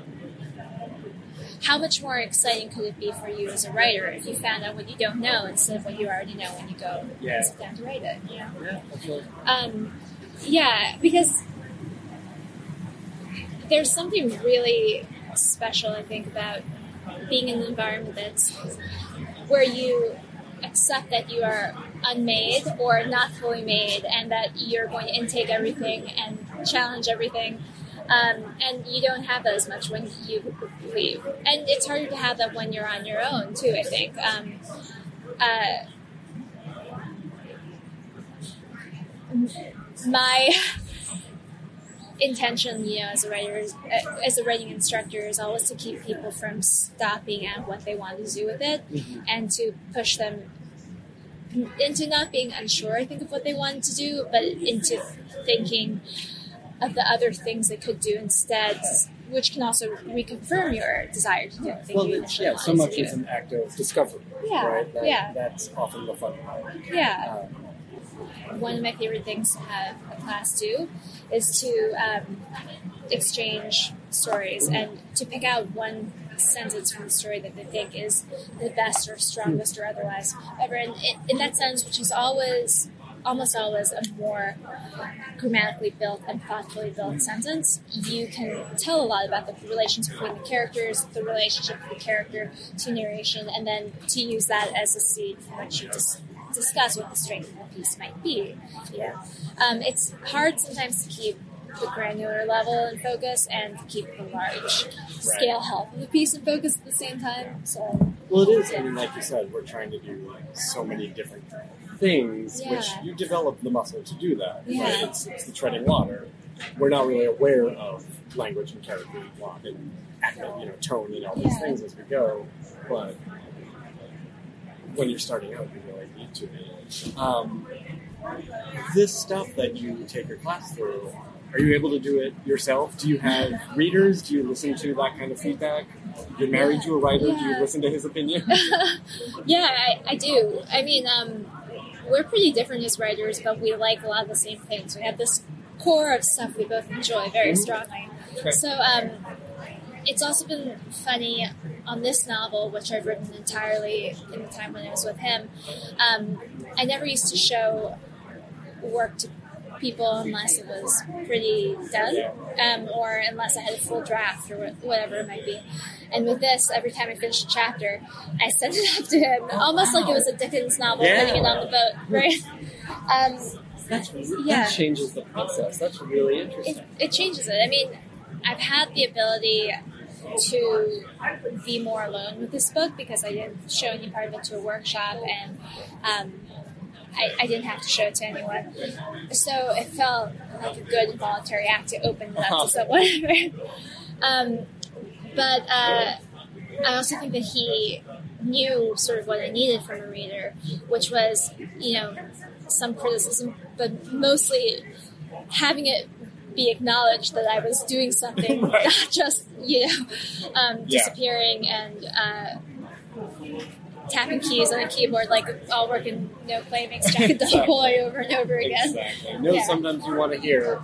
how much more exciting could it be for you as a writer if you found out what you don't know instead of what you already know when you go Yeah. and sit down to write it? You know? Yeah, absolutely. Um, yeah, because there's something really special, I think, about being in an environment that's where you accept that you are unmade or not fully made, and that you're going to intake everything and challenge everything. Um, and you don't have that as much when you leave, and it's harder to have that when you're on your own too. I think. Um, uh, my [LAUGHS] intention, you know, as a writer, as a writing instructor, is always to keep people from stopping at what they want to do with it, and to push them into not being unsure. I think of what they want to do, but into thinking of the other things they could do instead, which can also reconfirm your desire to do the thing Well, you initially yeah, so much is an act of discovery, Yeah, right? That- yeah. That's often the fun part. Yeah. Um, one of my favorite things to have a class do is to um, exchange stories and to pick out one sentence from the story that they think is the best or strongest or otherwise. However, in, in that sense, which is always, almost always a more grammatically built and thoughtfully built sentence, you can tell a lot about the relations between the characters, the relationship of the character to narration, and then to use that as a seed from which you dis- discuss what the strength of the piece might be. Yeah, um, it's hard sometimes to keep the granular level and focus and keep the large scale health of the piece in focus at the same time. So Well, it is. I mean, like you said, we're trying to do so many different things, which you develop the muscle to do that. Yeah. Right? It's, it's the treading water. We're not really aware of language and character and, and you know tone and all these Yeah. things as we go, but when you're starting out, you really need to. Um, this stuff that you take your class through, are you able to do it yourself? Do you have readers? Do you listen to that kind of feedback? You're married to a writer. Do you listen to his opinion? [LAUGHS] yeah, I, I do. I mean, um, we're pretty different as writers, but we like a lot of the same things. We have this core of stuff we both enjoy very Mhm. strongly. Okay. So um, it's also been funny on this novel, which I've written entirely in the time when I was with him. Um, I never used to show work to people unless it was pretty done, um, or unless I had a full draft or whatever it might be. And with this, every time I finished a chapter, I sent it up to him, almost like it was a Dickens novel, Yeah. putting it on the boat, right? Um, That's Yeah. that changes the process. That's really it, interesting. it changes it. I mean, I've had the ability to be more alone with this book because I didn't show any part of it to a workshop and um, I, I didn't have to show it to anyone. So it felt like a good involuntary act to open it up to someone. [LAUGHS] um, but uh, I also think that he knew sort of what I needed from a reader, which was, you know, some criticism, but mostly having it be acknowledged that I was doing something, [LAUGHS] Right. not just, you know, um, Yeah. disappearing and uh, tapping keys on a keyboard like all work and no play makes Jack a dull Exactly. boy over and over again. Exactly. No, Yeah. sometimes you want to hear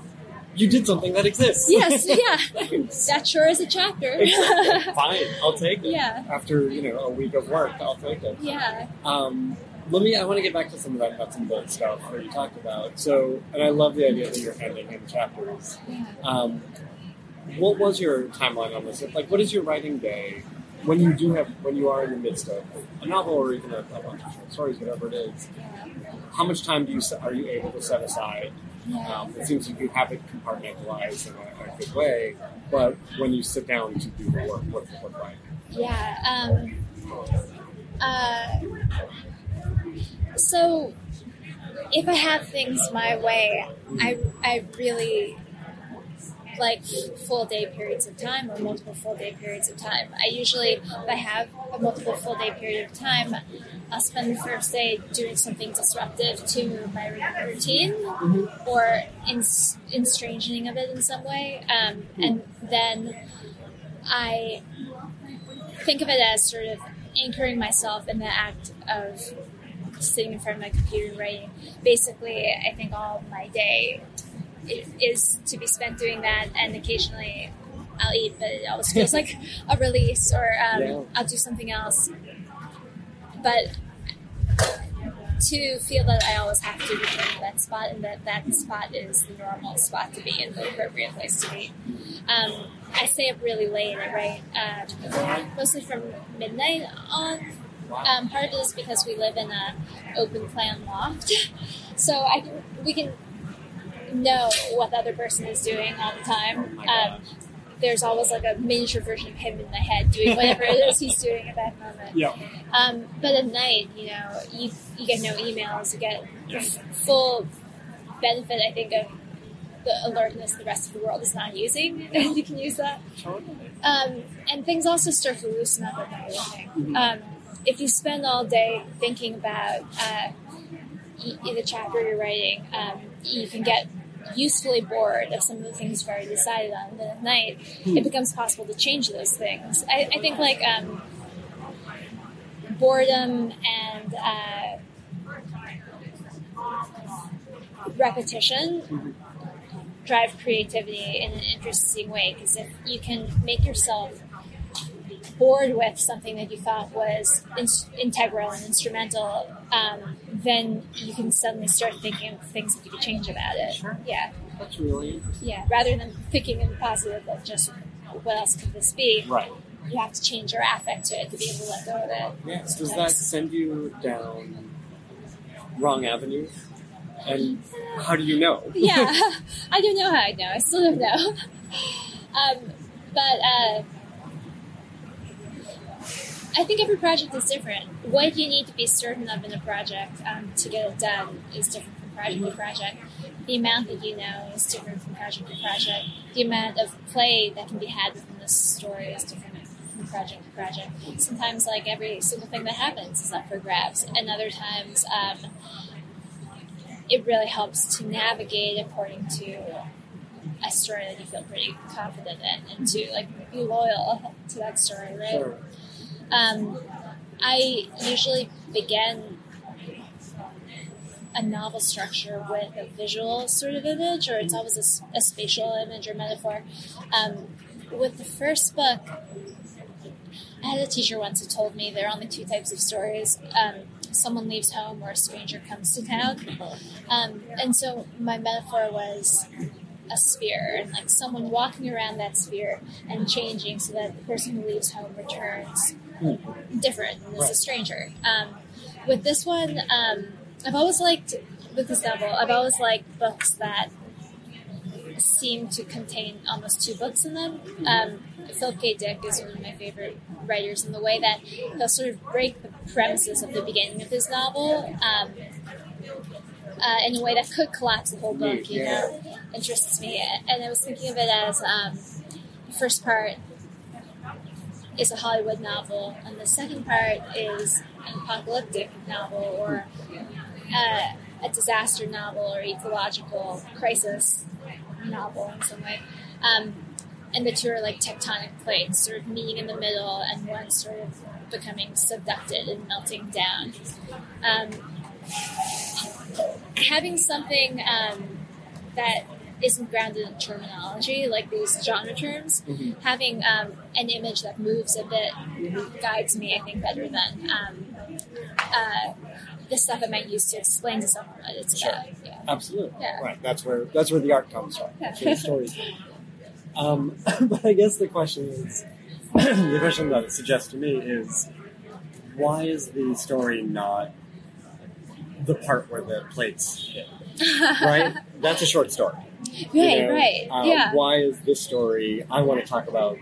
you did something that exists. Yes, [LAUGHS] yeah. That sure is a chapter. Exactly. [LAUGHS] Fine, I'll take it. Yeah. After you know a week of work, I'll take it. yeah. Um, let me. I want to get back to some of that nuts and bolts stuff that you talked about. So, and I love the idea that you're ending in chapters. Yeah. Um, what was your timeline on this? Like, what is your writing day when you do have when you are in the midst of a novel or even a, a bunch of short stories, whatever it is? How much time do you are you able to set aside? Um, it seems like you have it compartmentalized in a, a good way, but when you sit down to do the work, what does it look like? Yeah. Um, uh, so, if I have things my way, I, I really like full day periods of time or multiple full day periods of time. I usually, if I have a multiple full day period of time, I'll spend the first day doing something disruptive to my routine or in, estranging of it in some way. Um, and then I think of it as sort of anchoring myself in the act of sitting in front of my computer and writing. Basically, I think all my day is to be spent doing that, and occasionally I'll eat, but it always feels like a release, or um, Yeah. I'll do something else. But to feel that I always have to return to that spot, and that that spot is the normal spot to be and the appropriate place to be. Um, I stay up really late. I write um, mostly from midnight on. Um, part of it is because we live in an open plan loft, [LAUGHS] so I can we can know what the other person is doing all the time. Oh. Um, there's always like a miniature version of him in my head doing whatever it is he's doing at that moment. Yeah. Um, but at night, you know, you, you get no emails, you get Yeah. full benefit, I think, of the alertness the rest of the world is not using, [LAUGHS] and you can use that. Um, and things also start to loosen up at night, I think. Um, if you spend all day thinking about uh, the chapter you're writing, um, you can get usefully bored of some of the things you've already decided on, then at night it becomes possible to change those things. I, I think like um, boredom and uh, repetition drive creativity in an interesting way because if you can make yourself bored with something that you thought was in- integral and instrumental, um, then you can suddenly start thinking of things that you could change about it. Sure. Yeah, That's really interesting. yeah. Rather than thinking in the positive of just what else could this be, Right. you have to change your affect to it to be able to let go of it. Yes. Does that send you down wrong avenues? And how do you know? [LAUGHS] yeah, [LAUGHS] I don't know how I know. I still don't know. [LAUGHS] um, but uh, I think every project is different. What you need to be certain of in a project um, to get it done is different from project to project. The amount that you know is different from project to project. The amount of play that can be had within this story is different from project to project. Sometimes, like every single thing that happens is up for grabs, and other times. Um, it really helps to navigate according to a story that you feel pretty confident in and to like be loyal to that story, right? Sure. Um, I usually begin a novel structure with a visual sort of image, or it's always a spatial image or metaphor. Um, with the first book, I had a teacher once who told me there are only two types of stories. Um, someone leaves home or a stranger comes to town. Um, and so my metaphor was a sphere and like someone walking around that sphere and changing so that the person who leaves home returns different and is a stranger. Um, with this one, um, I've always liked with this novel. I've always liked books that seem to contain almost two books in them. Um, Philip K. Dick is one of my favorite writers in the way that he'll sort of break the premises of the beginning of his novel um, uh, in a way that could collapse the whole book. You know, interests me, and I was thinking of it as um, the first part is a Hollywood novel, and the second part is an apocalyptic novel or uh, a disaster novel or ecological crisis novel in some way. Um, and the two are like tectonic plates, sort of meeting in the middle, and one sort of becoming subducted and melting down. Um, having something um, that isn't grounded in terminology, like these genre terms, having um, an image that moves a bit guides me, I think, better than um, uh, the stuff I might use to explain to someone what it's Sure. about. Yeah. Absolutely. Yeah. Right. That's where that's where the art comes from. Yeah. The stories. Um, [LAUGHS] but I guess the question is [CLEARS THROAT] the question that it suggests to me is why is the story not the part where the plates hit? [LAUGHS] Right? That's a short story. You Right, know? right. Uh, yeah. Why is this story? I want to talk about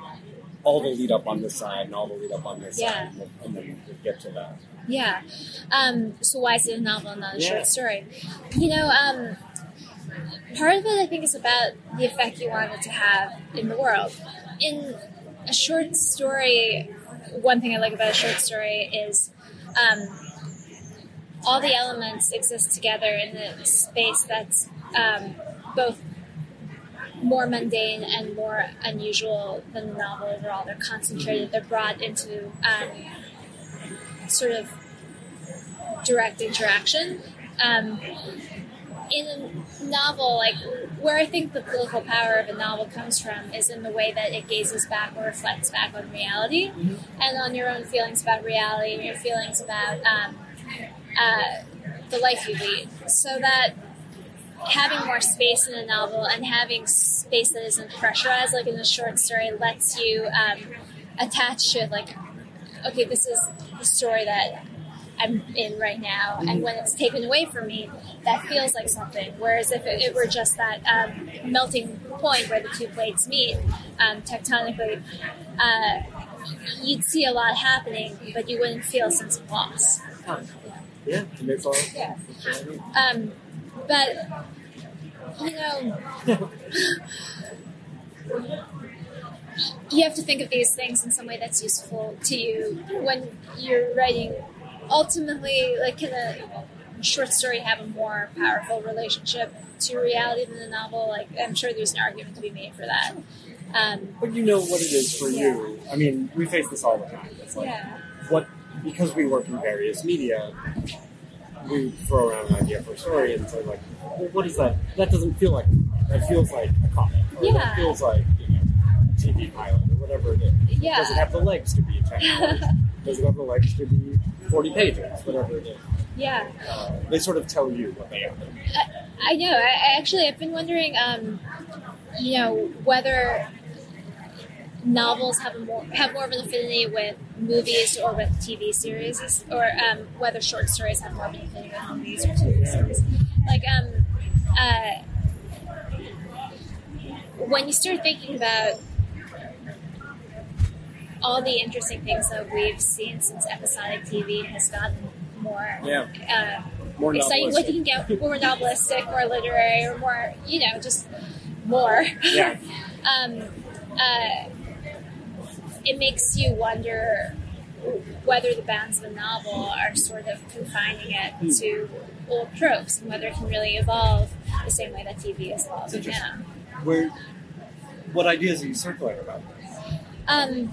all the lead up on this side and all the lead up on this Yeah. side, and then we get to that. Yeah. Um, so why is it a novel and not a Yeah. short story? You know, um, part of it I think is about the effect you want it to have in the world. In a short story, one thing I like about a short story is um, all the elements exist together in the space that's um, both more mundane and more unusual than the novel overall. They're concentrated, they're brought into um, sort of direct interaction. Um, in a novel, like where I think the political power of a novel comes from is in the way that it gazes back or reflects back on reality and on your own feelings about reality and your feelings about um, uh, the life you lead. So that having more space in a novel and having space that isn't pressurized, like in a short story, lets you um, attach to it, like, okay, this is the story that I'm in right now, and when it's taken away from me, that feels like something. Whereas if it, it were just that um, melting point where the two plates meet um, tectonically, uh, you'd see a lot happening, but you wouldn't feel a sense of loss. Yeah, forward. Yeah. Um, but you know, [LAUGHS] you have to think of these things in some way that's useful to you when you're writing. Ultimately, like, can a short story have a more powerful relationship to reality than the novel. Like I'm sure there's an argument to be made for that. Um, But you know what it is for you. I mean, we face this all the time. It's like yeah, what because we work in various media, we throw around an idea for a story and say like, well, what is that? That doesn't feel like that feels like a comic. Or Yeah. That feels like you know, a TV pilot or whatever it is. yeah. Does it have the legs to be a hours? [LAUGHS] Does it have the legs to be forty pages? Whatever it is. yeah. Uh, they sort of tell you what they are. I know. I, I actually I've been wondering, um, you know, whether novels have a more have more of an affinity with movies or with TV series, or um, whether short stories have more of an affinity with movies or TV series. Like, um, uh, when you start thinking about all the interesting things that we've seen since episodic TV has gotten more Yeah. uh, More exciting. What you can get more novelistic, more literary, or more, you know, just more. Yeah. [LAUGHS] um, uh, it makes you wonder whether the bounds of a novel are sort of confining it Hmm. to old tropes and whether it can really evolve the same way that TV is evolving now. Where, what ideas are you circling about this? Um,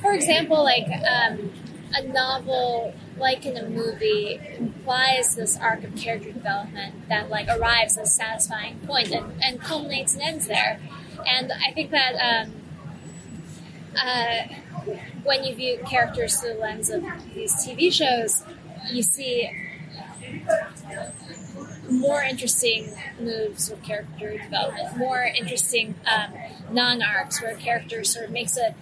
for example, like um, a novel, like in a movie, implies this arc of character development that like arrives at a satisfying point and, and culminates and ends there. And I think that um, uh, when you view characters through the lens of these TV shows, you see more interesting moves with character development, more interesting um, non arcs where a character sort of makes a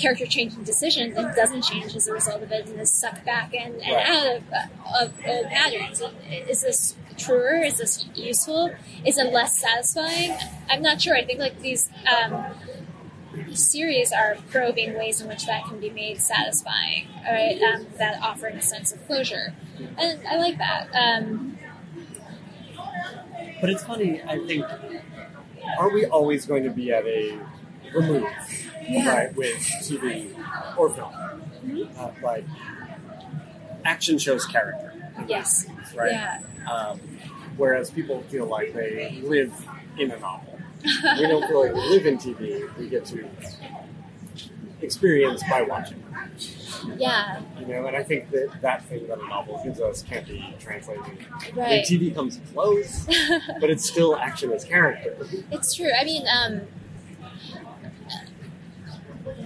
character changing decision and doesn't change as a result of it and is sucked back in and Right. out of, of old patterns. Is this truer? Is this useful? Is it less satisfying? I'm not sure. I think like these um, series are probing ways in which that can be made satisfying, right? Um, that offering a sense of closure, and I like that. Um, But it's funny, I think, are we always going to be at a remove, right, with TV or film? Uh, like, action shows character, yes. right? Yeah. Um, whereas people feel like they live in a novel. [LAUGHS] we don't feel like we live in TV, we get to experience by watching. Yeah. You know, and I think that that thing that a novel gives us can't be translated. I mean, TV comes close, [LAUGHS] but it's still action as character. It's true. I mean, um,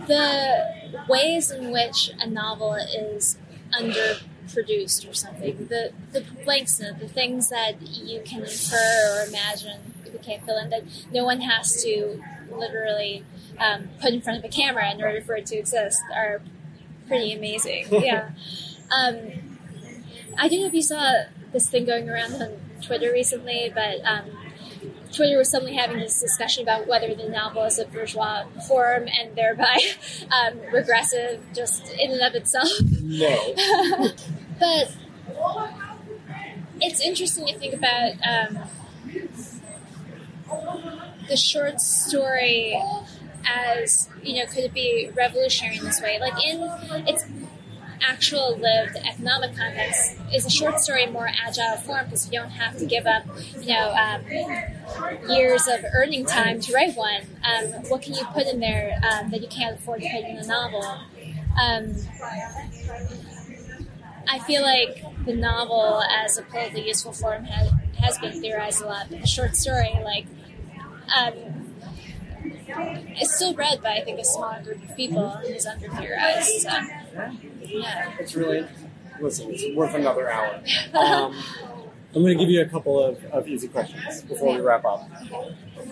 the ways in which a novel is underproduced or something, the the blanks in it, the things that you can infer or imagine you can't fill in, that no one has to literally um, put in front of a camera in order for it to exist, are pretty amazing. [LAUGHS] Yeah. Um, I don't know if you saw this thing going around on Twitter recently, but um, Twitter was suddenly having this discussion about whether the novel is a bourgeois form and thereby [LAUGHS] um, regressive just in and of itself. No. [LAUGHS] But it's interesting to think about um, the short story as you know, could it be revolutionary in this way? Like in its actual lived economic context, is a short story more agile form because you don't have to give up, you know, um, years of earning time to write one. Um, what can you put in there um, that you can't afford to put in a novel? Um, I feel like the novel as a politically useful form has, has been theorized a lot, but the short story, like, um, is still read by I think a small group of people and is under theorized. So, yeah. It's really interesting. Listen, it's worth another hour. [LAUGHS] Um, I'm going to give you a couple of, of easy questions before we wrap up.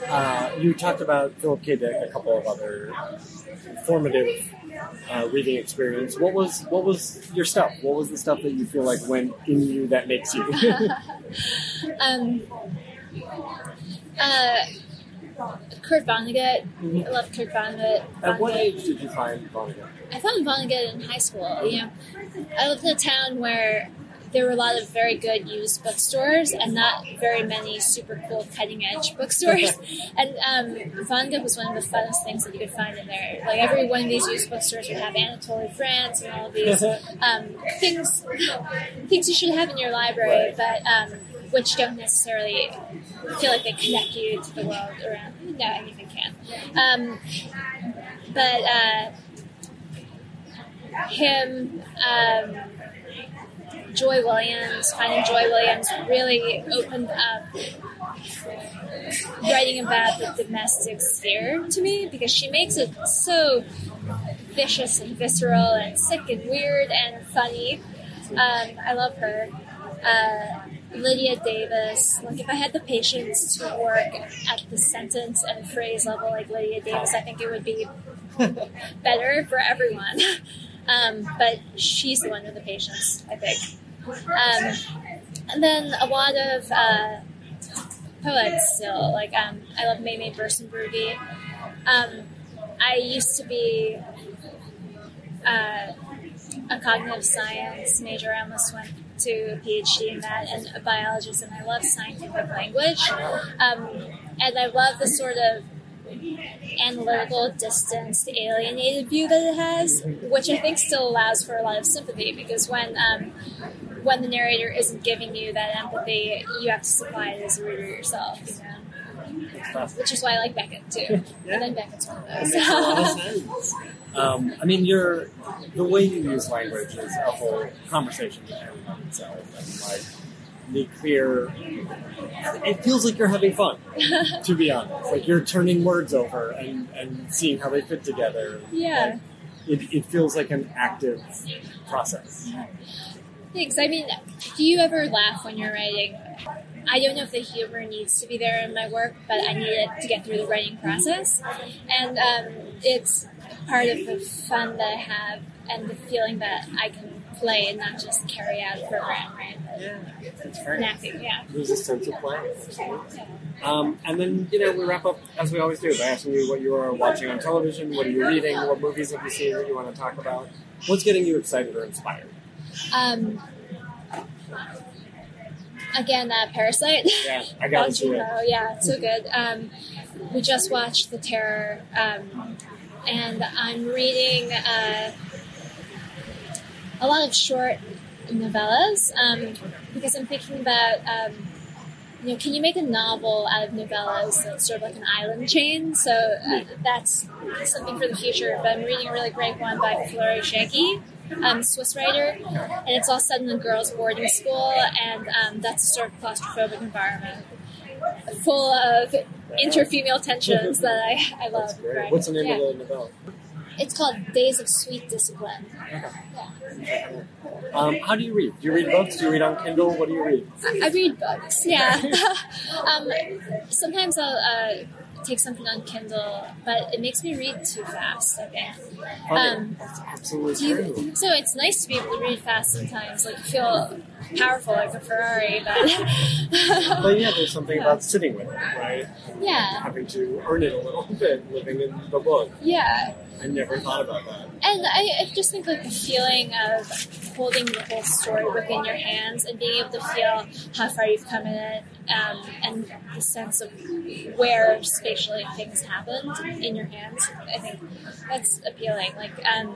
Uh, you talked about Philip K. Dick, a couple of other formative uh, reading experience. What was what was your stuff? What was the stuff that you feel like went in you that makes you? [LAUGHS] [LAUGHS] Um, uh, Kurt Vonnegut. I love Kurt Vonnegut. At what age did you find Vonnegut? I found Vonnegut in high school. You know, I lived in a town where there were a lot of very good used bookstores and not very many super cool cutting edge [LAUGHS] bookstores. [LAUGHS] and um, Vonnegut was one of the funnest things that you could find in there. Like every one of these used bookstores would have Anatole France and all of these [LAUGHS] um, things things you should have in your library, but um, which don't necessarily feel like they connect you to the world around. No, anything can. Um, but uh, him, um, Joy Williams, finding Joy Williams really opened up writing about the domestic sphere to me because she makes it so vicious and visceral and sick and weird and funny. Um, I love her. Uh, Lydia Davis. Like, if I had the patience to work at the sentence and phrase level like Lydia Davis, I think it would be [LAUGHS] better for everyone. [LAUGHS] Um, but she's the one with the patience, I think. Um, and then a lot of uh, poets still. Like, um, I love Mei-mei Berssenbrugge. Um, I used to be uh, a cognitive science major. I almost went to a PhD in that and a biologist, and I love scientific language. Um, and I love the sort of analytical, distanced, alienated view that it has, which I think still allows for a lot of sympathy because when um, when the narrator isn't giving you that empathy, you have to supply it as a reader yourself. You know? Which is why I like Beckett too. yeah. And then Beckett's one of those. Makes a lot of sense. Um, I mean, your the way you use language is a whole conversation on itself, and like the clear. It feels like you're having fun, [LAUGHS] to be honest. Like you're turning words over and, and seeing how they fit together. Yeah. Like, it, it feels like an active process. Thanks. I mean, do you ever laugh when you're writing? I don't know if the humor needs to be there in my work, but I need it to get through the writing process. And um, it's part of the fun that I have and the feeling that I can play and not just carry out a program, right? Yeah, it's great. Napping, yeah. There's a sense of play. Um, and then, you know, we wrap up, as we always do, by asking you what you are watching on television, what are you reading, what movies have you seen that you want to talk about, what's getting you excited or inspired? Um, again, uh, Parasite. Yeah, I [LAUGHS] got it. Yeah, it's so good. Um, we just watched The Terror, um, and I'm reading uh, a lot of short novellas um, because I'm thinking about, um, you know, can you make a novel out of novellas that's sort of like an island chain? So uh, that's something for the future. But I'm reading a really great one by Fleur Jaeggy. Um, Swiss writer, and it's all set in a girls' boarding school, and um, that's a sort of claustrophobic environment, full of inter-female tensions that I, I love. What's the name Yeah. of the novella? It's called Days of Sweet Discipline. Um, how do you read? Do you read books? Do you read on Kindle? What do you read? I read books, yeah. [LAUGHS] um, sometimes I'll uh, take something on Kindle, but it makes me read too fast, I think. Um, That's absolutely you true. so? It's nice to be able to read fast sometimes, like you feel powerful like a Ferrari, but [LAUGHS] But yeah, there's something about sitting with it, right? yeah, Having to earn it a little [LAUGHS] bit, living in the book. yeah. I never thought about that. And I, I just think like the feeling of holding the whole story within your hands and being able to feel how far you've come in it, um, and the sense of where spatially things happened in your hands. I think that's appealing. Like, um,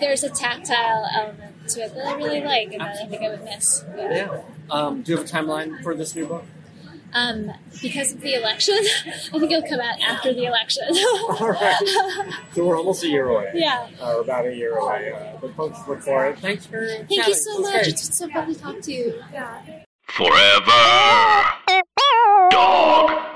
there's a tactile element to it that I really like, and that I think I would miss. Yeah. Yeah. Um, do you have a timeline for this new book? Um, because of the election, [LAUGHS] I think it'll come out after the election. [LAUGHS] All right. [LAUGHS] So we're almost a year away. Yeah. Or about a year away. Uh, but folks, look for it. Thanks for Thank chatting. you so much. great. It's been so fun to talk to you. Yeah. Forever. Dog.